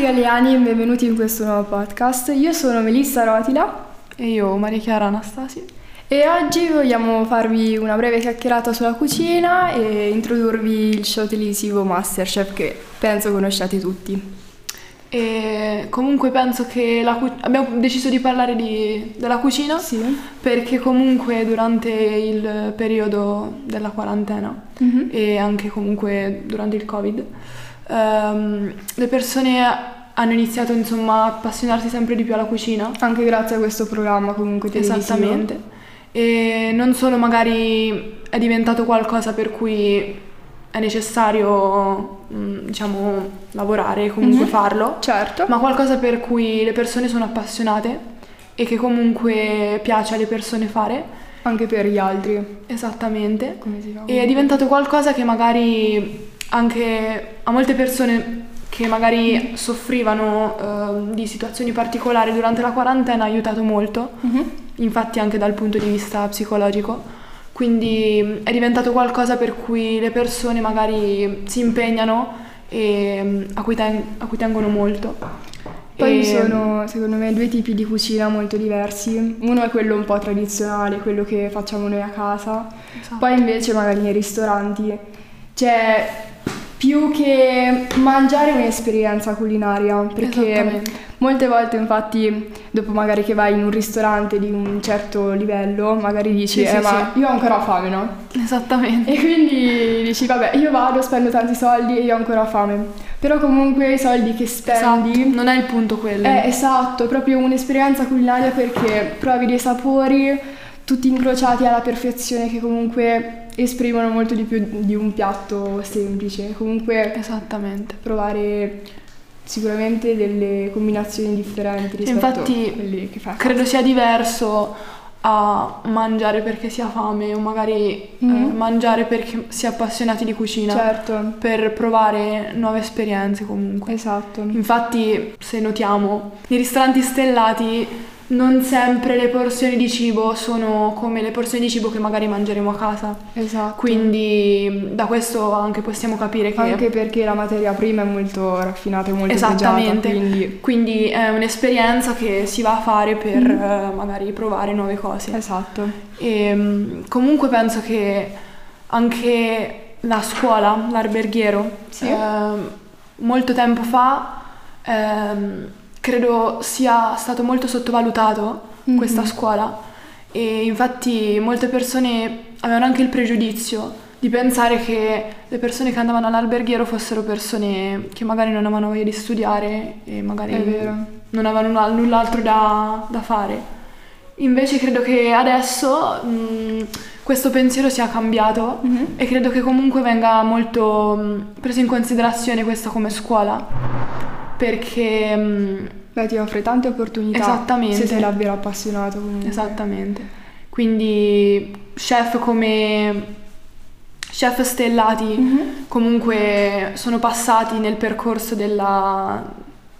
ragazzi Galeani e benvenuti in questo nuovo podcast. Io sono Melissa Rotila E io, Maria Chiara Anastasi. e oggi vogliamo farvi una breve chiacchierata sulla cucina e introdurvi il show televisivo Masterchef che penso conosciate tutti. E comunque penso che cu- abbiamo deciso di parlare di- della cucina Sì. perché comunque durante il periodo della quarantena Mhm. e anche comunque durante il Covid ehm, le persone hanno iniziato insomma a appassionarsi sempre di più alla cucina. Anche grazie a questo programma comunque televisivo. Esattamente. E non solo magari è diventato qualcosa per cui è necessario, mm, diciamo, lavorare e comunque Mhm. farlo, Certo. ma qualcosa per cui le persone sono appassionate e che comunque piace alle persone fare. Anche per gli altri. Esattamente. Come si chiama? E è diventato qualcosa che magari anche a molte persone che magari soffrivano ehm, di situazioni particolari durante la quarantena ha aiutato molto Mhm. infatti anche dal punto di vista psicologico. Quindi è diventato qualcosa per cui le persone magari si impegnano e a cui, ten- a cui tengono molto. Poi E- ci sono, secondo me, due tipi di cucina molto diversi. Uno è quello un po' tradizionale, quello che facciamo noi a casa. Esatto. Poi invece magari nei ristoranti c'è più che mangiare un'esperienza culinaria, perché molte volte infatti dopo magari che vai in un ristorante di un certo livello, magari dici Sì, eh sì, ma io ho ancora fame, no? Esattamente. E quindi dici vabbè io vado, spendo tanti soldi e io ho ancora fame. Però comunque i soldi che spendi... Esatto, non è il punto quello. Eh, esatto, è proprio un'esperienza culinaria perché provi dei sapori tutti incrociati alla perfezione che comunque esprimono molto di più di un piatto semplice. Comunque Esattamente. provare sicuramente delle combinazioni differenti rispetto infatti a quelle che fai. a Credo sia diverso a mangiare perché si ha fame o magari eh, Mhm. mangiare perché si è appassionati di cucina. Certo, Per provare nuove esperienze comunque. esatto. Infatti, se notiamo, nei ristoranti stellati non sempre le porzioni di cibo sono come le porzioni di cibo che magari mangeremo a casa. Esatto. Quindi da questo anche possiamo capire che anche perché la materia prima è molto raffinata e molto Esattamente. pregiata, quindi quindi è un'esperienza che si va a fare per Mm. eh, magari provare nuove cose. esatto. E mm, comunque penso che anche la scuola, l'alberghiero, Sì. ehm, molto tempo fa ehm, credo sia stato molto sottovalutato Mhm. questa scuola e infatti molte persone avevano anche il pregiudizio di pensare che le persone che andavano all'alberghiero fossero persone che magari non avevano voglia di studiare e magari non avevano nulla- null'altro da, da fare. Invece credo che adesso mh, questo pensiero sia cambiato Mhm. e credo che comunque venga molto mh, preso in considerazione questa come scuola perché mh, Beh, ti offre tante opportunità. Esattamente. Se sei davvero appassionato comunque. esattamente quindi chef come chef stellati Mhm. comunque sono passati nel percorso della,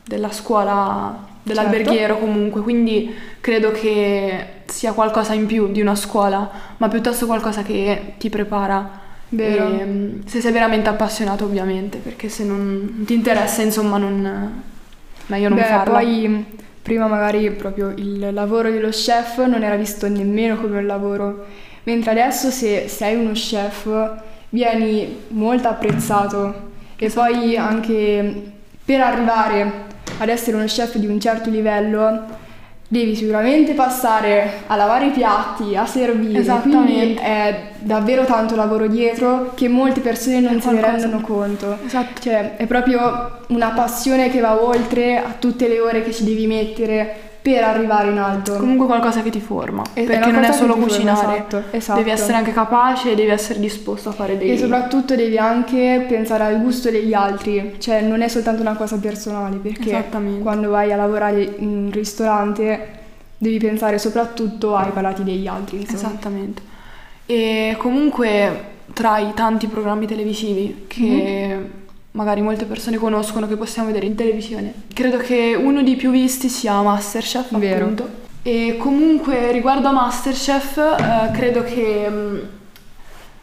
della scuola dell'alberghiero Certo. comunque, quindi credo che sia qualcosa in più di una scuola, ma piuttosto qualcosa che ti prepara. Vero. Ehm, se sei veramente appassionato ovviamente, perché se non ti interessa insomma non, meglio non Beh, farlo. poi prima magari proprio il lavoro dello chef non era visto nemmeno come un lavoro, mentre adesso se sei uno chef vieni molto apprezzato e poi anche per arrivare ad essere uno chef di un certo livello devi sicuramente passare a lavare i piatti, a servire, quindi è davvero tanto lavoro dietro che molte persone non se ne rendono conto. Esatto. Cioè, è proprio una passione che va oltre a tutte le ore che ci devi mettere per arrivare in alto. Comunque qualcosa che ti forma, è perché non è solo ti forma, cucinare, esatto, esatto. devi essere anche capace e devi essere disposto a fare dei... E soprattutto devi anche pensare al gusto degli altri, cioè non è soltanto una cosa personale, perché quando vai a lavorare in un ristorante devi pensare soprattutto ai palati degli altri. Insomma. Esattamente. E comunque tra i tanti programmi televisivi che Mhm. Magari molte persone conoscono, che possiamo vedere in televisione, credo che uno dei più visti sia Masterchef, Vero. appunto. E comunque riguardo a Masterchef, eh, credo che mh,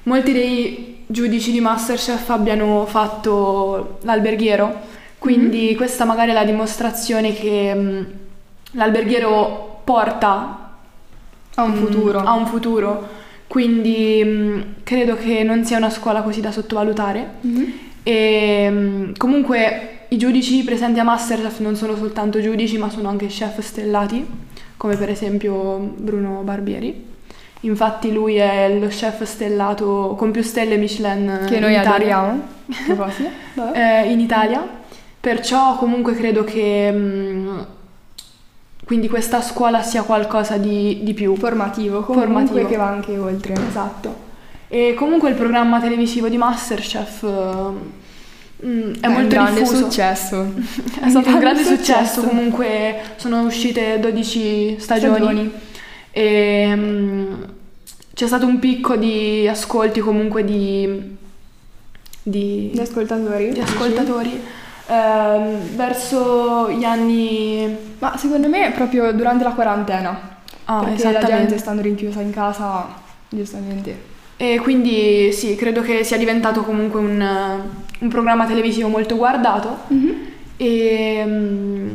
molti dei giudici di Masterchef abbiano fatto l'alberghiero, Quindi questa magari è la dimostrazione che mh, l'alberghiero porta Ha un mh, futuro. Ha un futuro. Quindi mh, credo che non sia una scuola così da sottovalutare. Mhm. E mh, comunque i giudici presenti a Masterchef non sono soltanto giudici, ma sono anche chef stellati, come per esempio Bruno Barbieri. Infatti lui è lo chef stellato con più stelle Michelin Che in noi adoriamo. Vabbè. Eh, in Italia. Perciò comunque credo che mh, quindi questa scuola sia qualcosa di, di più. Formativo, comunque Formativo. che va anche oltre. Esatto. E comunque il programma televisivo di Masterchef eh, mm, è un molto grande diffuso. successo. È stato un grande successo. successo, comunque sono uscite 12 stagioni, Stagioni. e mm, c'è stato un picco di ascolti comunque di, di, Gli ascoltatori. di ascoltatori ehm, verso gli anni... Ma secondo me è proprio durante la quarantena. Ah, perché la gente stando rinchiusa in casa, giustamente. E quindi sì, credo che sia diventato comunque un, un programma televisivo molto guardato. E mm,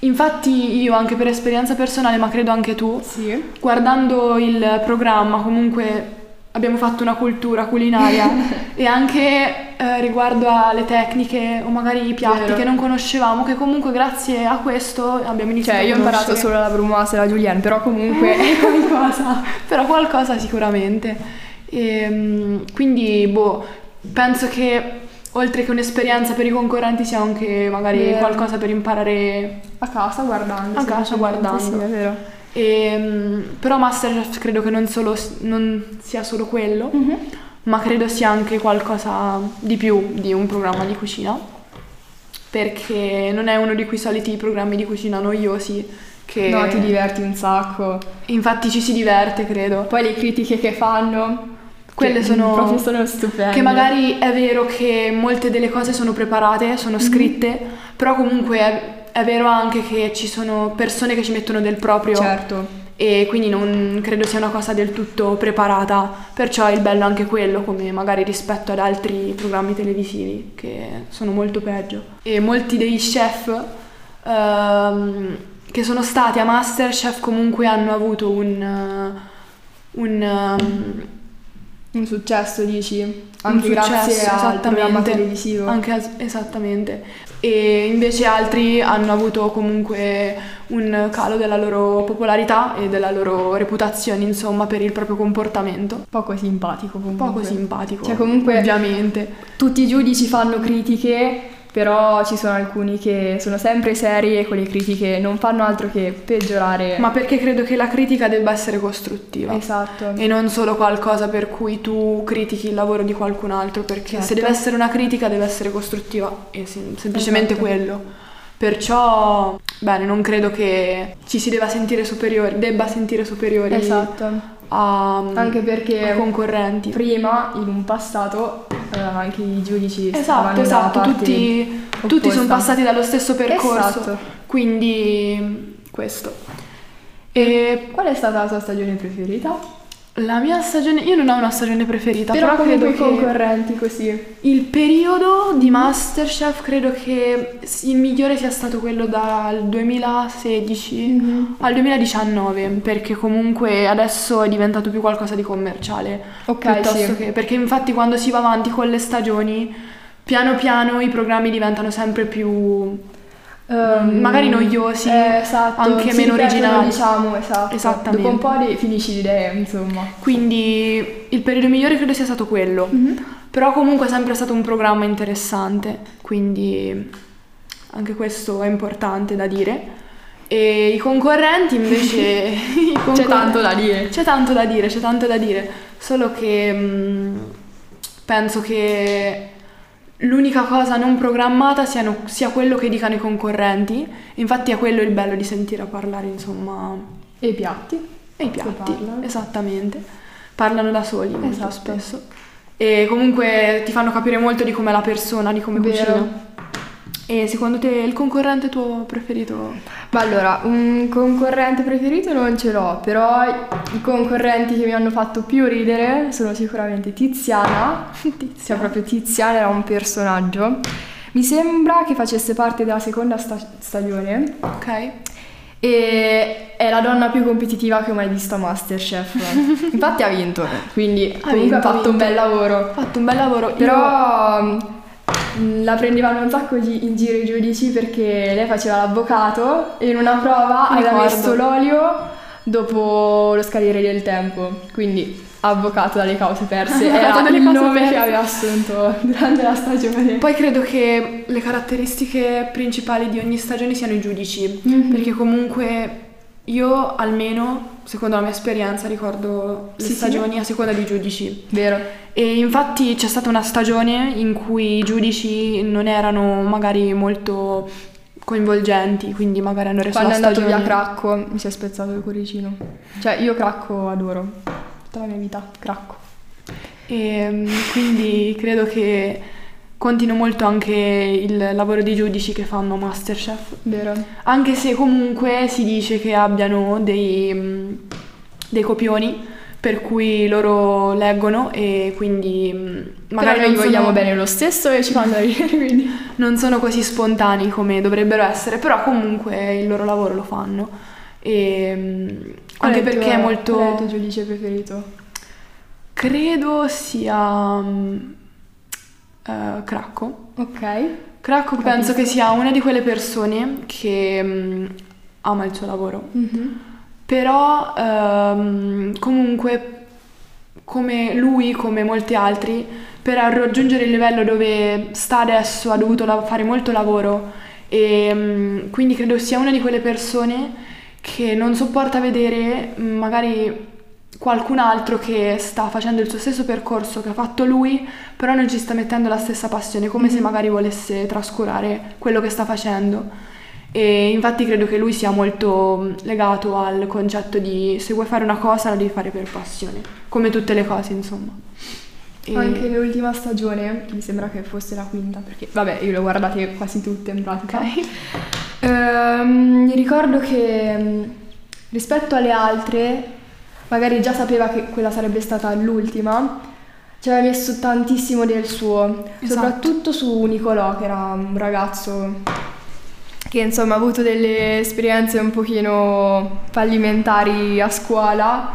infatti io anche per esperienza personale, ma credo anche tu, Sì. guardando il programma comunque abbiamo fatto una cultura culinaria e anche eh, riguardo alle tecniche o magari i piatti Vero. che non conoscevamo, che comunque grazie a questo abbiamo iniziato Cioè, io ho imparato solo la brumoise e la julienne, però comunque è qualcosa, però qualcosa sicuramente. E, quindi, boh, penso che oltre che un'esperienza per i concorrenti sia anche magari Vero. qualcosa per imparare. a casa guardando. A casa guardando. Sì, è vero. E, mm, però Masterchef credo che non, solo, non sia solo quello, ma credo sia anche qualcosa di più di un programma di cucina. Perché non è uno di quei soliti programmi di cucina noiosi che No, ti diverti un sacco. infatti ci si diverte, credo. Poi le critiche che fanno, Quelle sono- sono stupende. Che magari è vero che molte delle cose sono preparate, sono scritte, però comunque è, è vero anche che ci sono persone che ci mettono del proprio Certo. e quindi non credo sia una cosa del tutto preparata, perciò è il bello anche quello, come magari rispetto ad altri programmi televisivi che sono molto peggio. E molti dei chef ehm, che sono stati a Masterchef comunque hanno avuto un... un ehm, Un successo, dici? un Anche grazie successo, al programma televisivo. Anche as- esattamente. E invece altri hanno avuto comunque un calo della loro popolarità e della loro reputazione, insomma, per il proprio comportamento. Poco simpatico comunque. Poco simpatico. Cioè, comunque- Ovviamente. Tutti i giudici fanno critiche, però ci sono alcuni che sono sempre seri e con le critiche non fanno altro che peggiorare. Ma perché credo che la critica debba essere costruttiva. Esatto. E non solo qualcosa per cui tu critichi il lavoro di qualcun altro, perché se Certo. deve essere una critica deve essere costruttiva e sem- semplicemente Esatto. quello. Perciò, bene, non credo che ci si debba sentire superiori, debba sentire superiori Esatto. a, Anche perché ai concorrenti. prima, in un passato, eh, anche i giudici Esatto, esatto, tutti, tutti sono passati dallo stesso percorso, Esatto. quindi questo. E Qual è stata la tua stagione preferita? La mia stagione, io non ho una stagione preferita, Però, però, comunque credo i che... concorrenti così. Il periodo di Masterchef credo che il migliore sia stato quello dal 2016 al 2019, perché comunque adesso è diventato più qualcosa di commerciale. Ok, piuttosto sì. che, perché infatti quando si va avanti con le stagioni, piano piano i programmi diventano sempre più Ehm, magari noiosi, eh, esatto, anche meno originali. diciamo, esatto. Esattamente. Dopo un po' finisci l'idea, insomma. Quindi il periodo migliore credo sia stato quello. Però comunque è sempre stato un programma interessante, quindi anche questo è importante da dire. E i concorrenti invece... i C'è concor- tanto da dire. C'è tanto da dire, c'è tanto da dire. Solo che mh, penso che l'unica cosa non programmata siano- sia quello che dicano i concorrenti. Infatti è quello il bello di sentire parlare, insomma, E i piatti? e i piatti, parlano. esattamente. Parlano da soli molto Esatto. spesso. E comunque ti fanno capire molto di com'è la persona, di come Vero. cucina. E secondo te il concorrente tuo preferito? Ma allora, un concorrente preferito non ce l'ho, però i concorrenti che mi hanno fatto più ridere sono sicuramente Tiziana. Tiziana, proprio Tiziana era un personaggio. Mi sembra che facesse parte della seconda sta- stagione Ok. e è la donna più competitiva che ho mai visto a Masterchef. Infatti ha vinto, quindi comunque vinto, ha ha fatto un vinto. bel lavoro. Ha fatto un bel lavoro. Io- Però mh, la prendevano un sacco di- in giro i giudici perché lei faceva l'avvocato e in una prova Mi aveva ricordo. messo l'olio dopo lo scadere del tempo. Quindi avvocato dalle cause perse era il nome perse. che aveva assunto durante la stagione. Poi credo che le caratteristiche principali di ogni stagione siano i giudici, Mhm. perché comunque io almeno, secondo la mia esperienza, ricordo le Sì, sì. stagioni a seconda dei giudici. Vero. E infatti c'è stata una stagione in cui i giudici non erano magari molto coinvolgenti, quindi magari hanno reso Quando la è andato stagione... via Cracco mi si è spezzato il cuoricino. Cioè io Cracco adoro. Tutta la mia vita, Cracco. E mm, quindi credo che contino molto anche il lavoro dei giudici che fanno Masterchef. Vero. Anche se comunque si dice che abbiano dei, mm, dei copioni per cui loro leggono e quindi mm, magari Magari noi vogliamo sono, bene lo stesso e ci fanno ridere, quindi... non sono così spontanei come dovrebbero essere, però comunque il loro lavoro lo fanno. E, mm, Qual anche il perché tuo- è Qual è il molto... tuo giudice preferito? Credo sia eh, Cracco. Ok. Cracco penso che sia una di quelle persone che mm, ama il suo lavoro. Però ehm, comunque come lui, come molti altri, per raggiungere il livello dove sta adesso ha dovuto la- fare molto lavoro e mm, quindi credo sia una di quelle persone che non sopporta vedere mm, magari qualcun altro che sta facendo il suo stesso percorso che ha fatto lui, però non ci sta mettendo la stessa passione, come se magari volesse trascurare quello che sta facendo. E infatti credo che lui sia molto mh, legato al concetto di se vuoi fare una cosa la devi fare per passione, come tutte le cose, insomma. E- Anche l'ultima stagione, che mi sembra che fosse la quinta, perché vabbè, io le ho guardate quasi tutte in pratica. Ok. Ehm, mi ricordo che mh, rispetto alle altre, magari già sapeva che quella sarebbe stata l'ultima, ci aveva messo tantissimo del suo, Esatto. soprattutto su Nicolò, che era un ragazzo che insomma ha avuto delle esperienze un pochino fallimentari a scuola,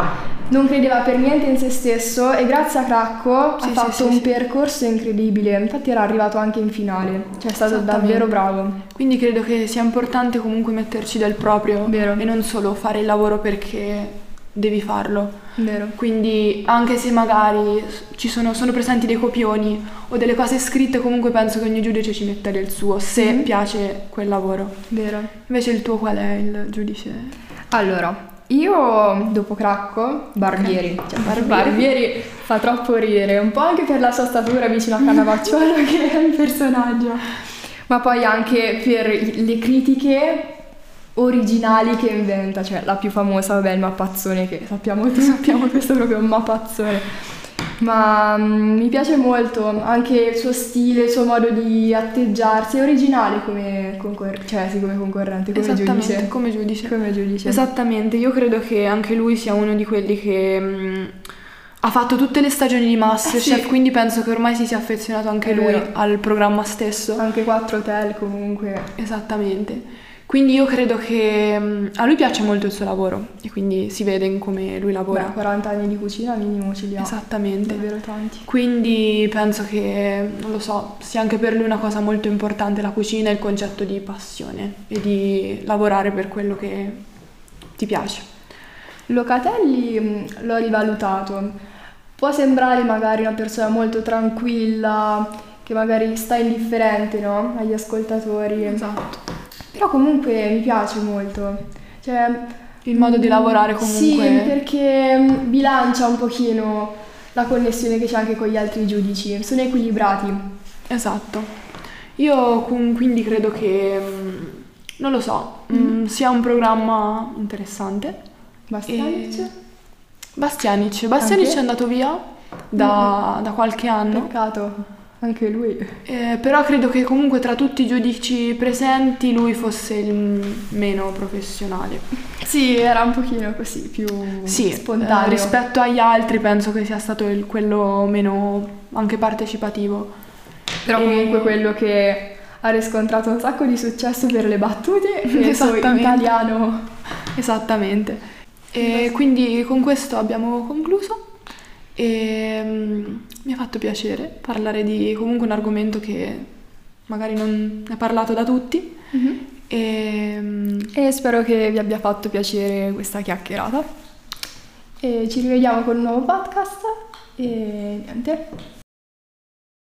non credeva per niente in se stesso e grazie a Cracco Sì, ha fatto sì, un sì. percorso incredibile, infatti era arrivato anche in finale, cioè è stato davvero bravo. Quindi credo che sia importante comunque metterci del proprio Vero. e non solo fare il lavoro perché devi farlo. Vero. Quindi anche se magari ci sono, sono presenti dei copioni o delle cose scritte, comunque penso che ogni giudice ci metta del suo, se Mhm. piace quel lavoro. Vero. Invece il tuo qual è il giudice? Allora, io dopo Cracco, Barbieri, cioè Barbieri. Barbieri fa troppo ridere, un po' anche per la sua statura vicino a Cannavacciuolo che è il personaggio, ma poi anche per le critiche originali che inventa, cioè la più famosa, vabbè, il mappazzone che sappiamo tutti, sappiamo questo è proprio un mappazzone. Ma mm, mi piace molto anche il suo stile, il suo modo di atteggiarsi, è originale come, concor- cioè, sì, come concorrente, come giudice. come giudice. Come giudice. Esattamente, io credo che anche lui sia uno di quelli che mh, ha fatto tutte le stagioni di Masterchef, Sì. quindi penso che ormai si sia affezionato anche È lui vero. al programma stesso. Anche quattro hotel comunque. Esattamente. Quindi io credo che mh, a lui piace molto il suo lavoro e quindi si vede in come lui lavora. Ora 40 anni di cucina minimo ce li ha. Esattamente. Davvero tanti. Quindi penso che, non lo so, sia anche per lui una cosa molto importante la cucina e il concetto di passione e di lavorare per quello che ti piace. Locatelli mh, l'ho rivalutato. Può sembrare magari una persona molto tranquilla, che magari sta indifferente, no? Agli ascoltatori. Esatto. Però comunque mi piace molto. Cioè, Il modo di lavorare comunque. Sì, perché mh, bilancia un pochino la connessione che c'è anche con gli altri giudici. Sono equilibrati. Esatto. Io quindi credo che, mm, non lo so, mm, sia un programma interessante. Bastianic? E- Bastianic. Bastianic è andato via da, da qualche anno, Peccato. Anche lui. eh, però credo che comunque tra tutti i giudici presenti lui fosse il meno professionale. Sì, era un pochino così, più Sì, spontaneo. eh, rispetto agli altri penso che sia stato il- quello meno anche partecipativo. Però E- comunque quello che ha riscontrato un sacco di successo per le battute e il suo italiano. Esattamente. E quindi con questo abbiamo concluso e mm, mi ha fatto piacere parlare di comunque un argomento che magari non è parlato da tutti e mm, E spero che vi abbia fatto piacere questa chiacchierata. E ci rivediamo con un nuovo podcast e niente.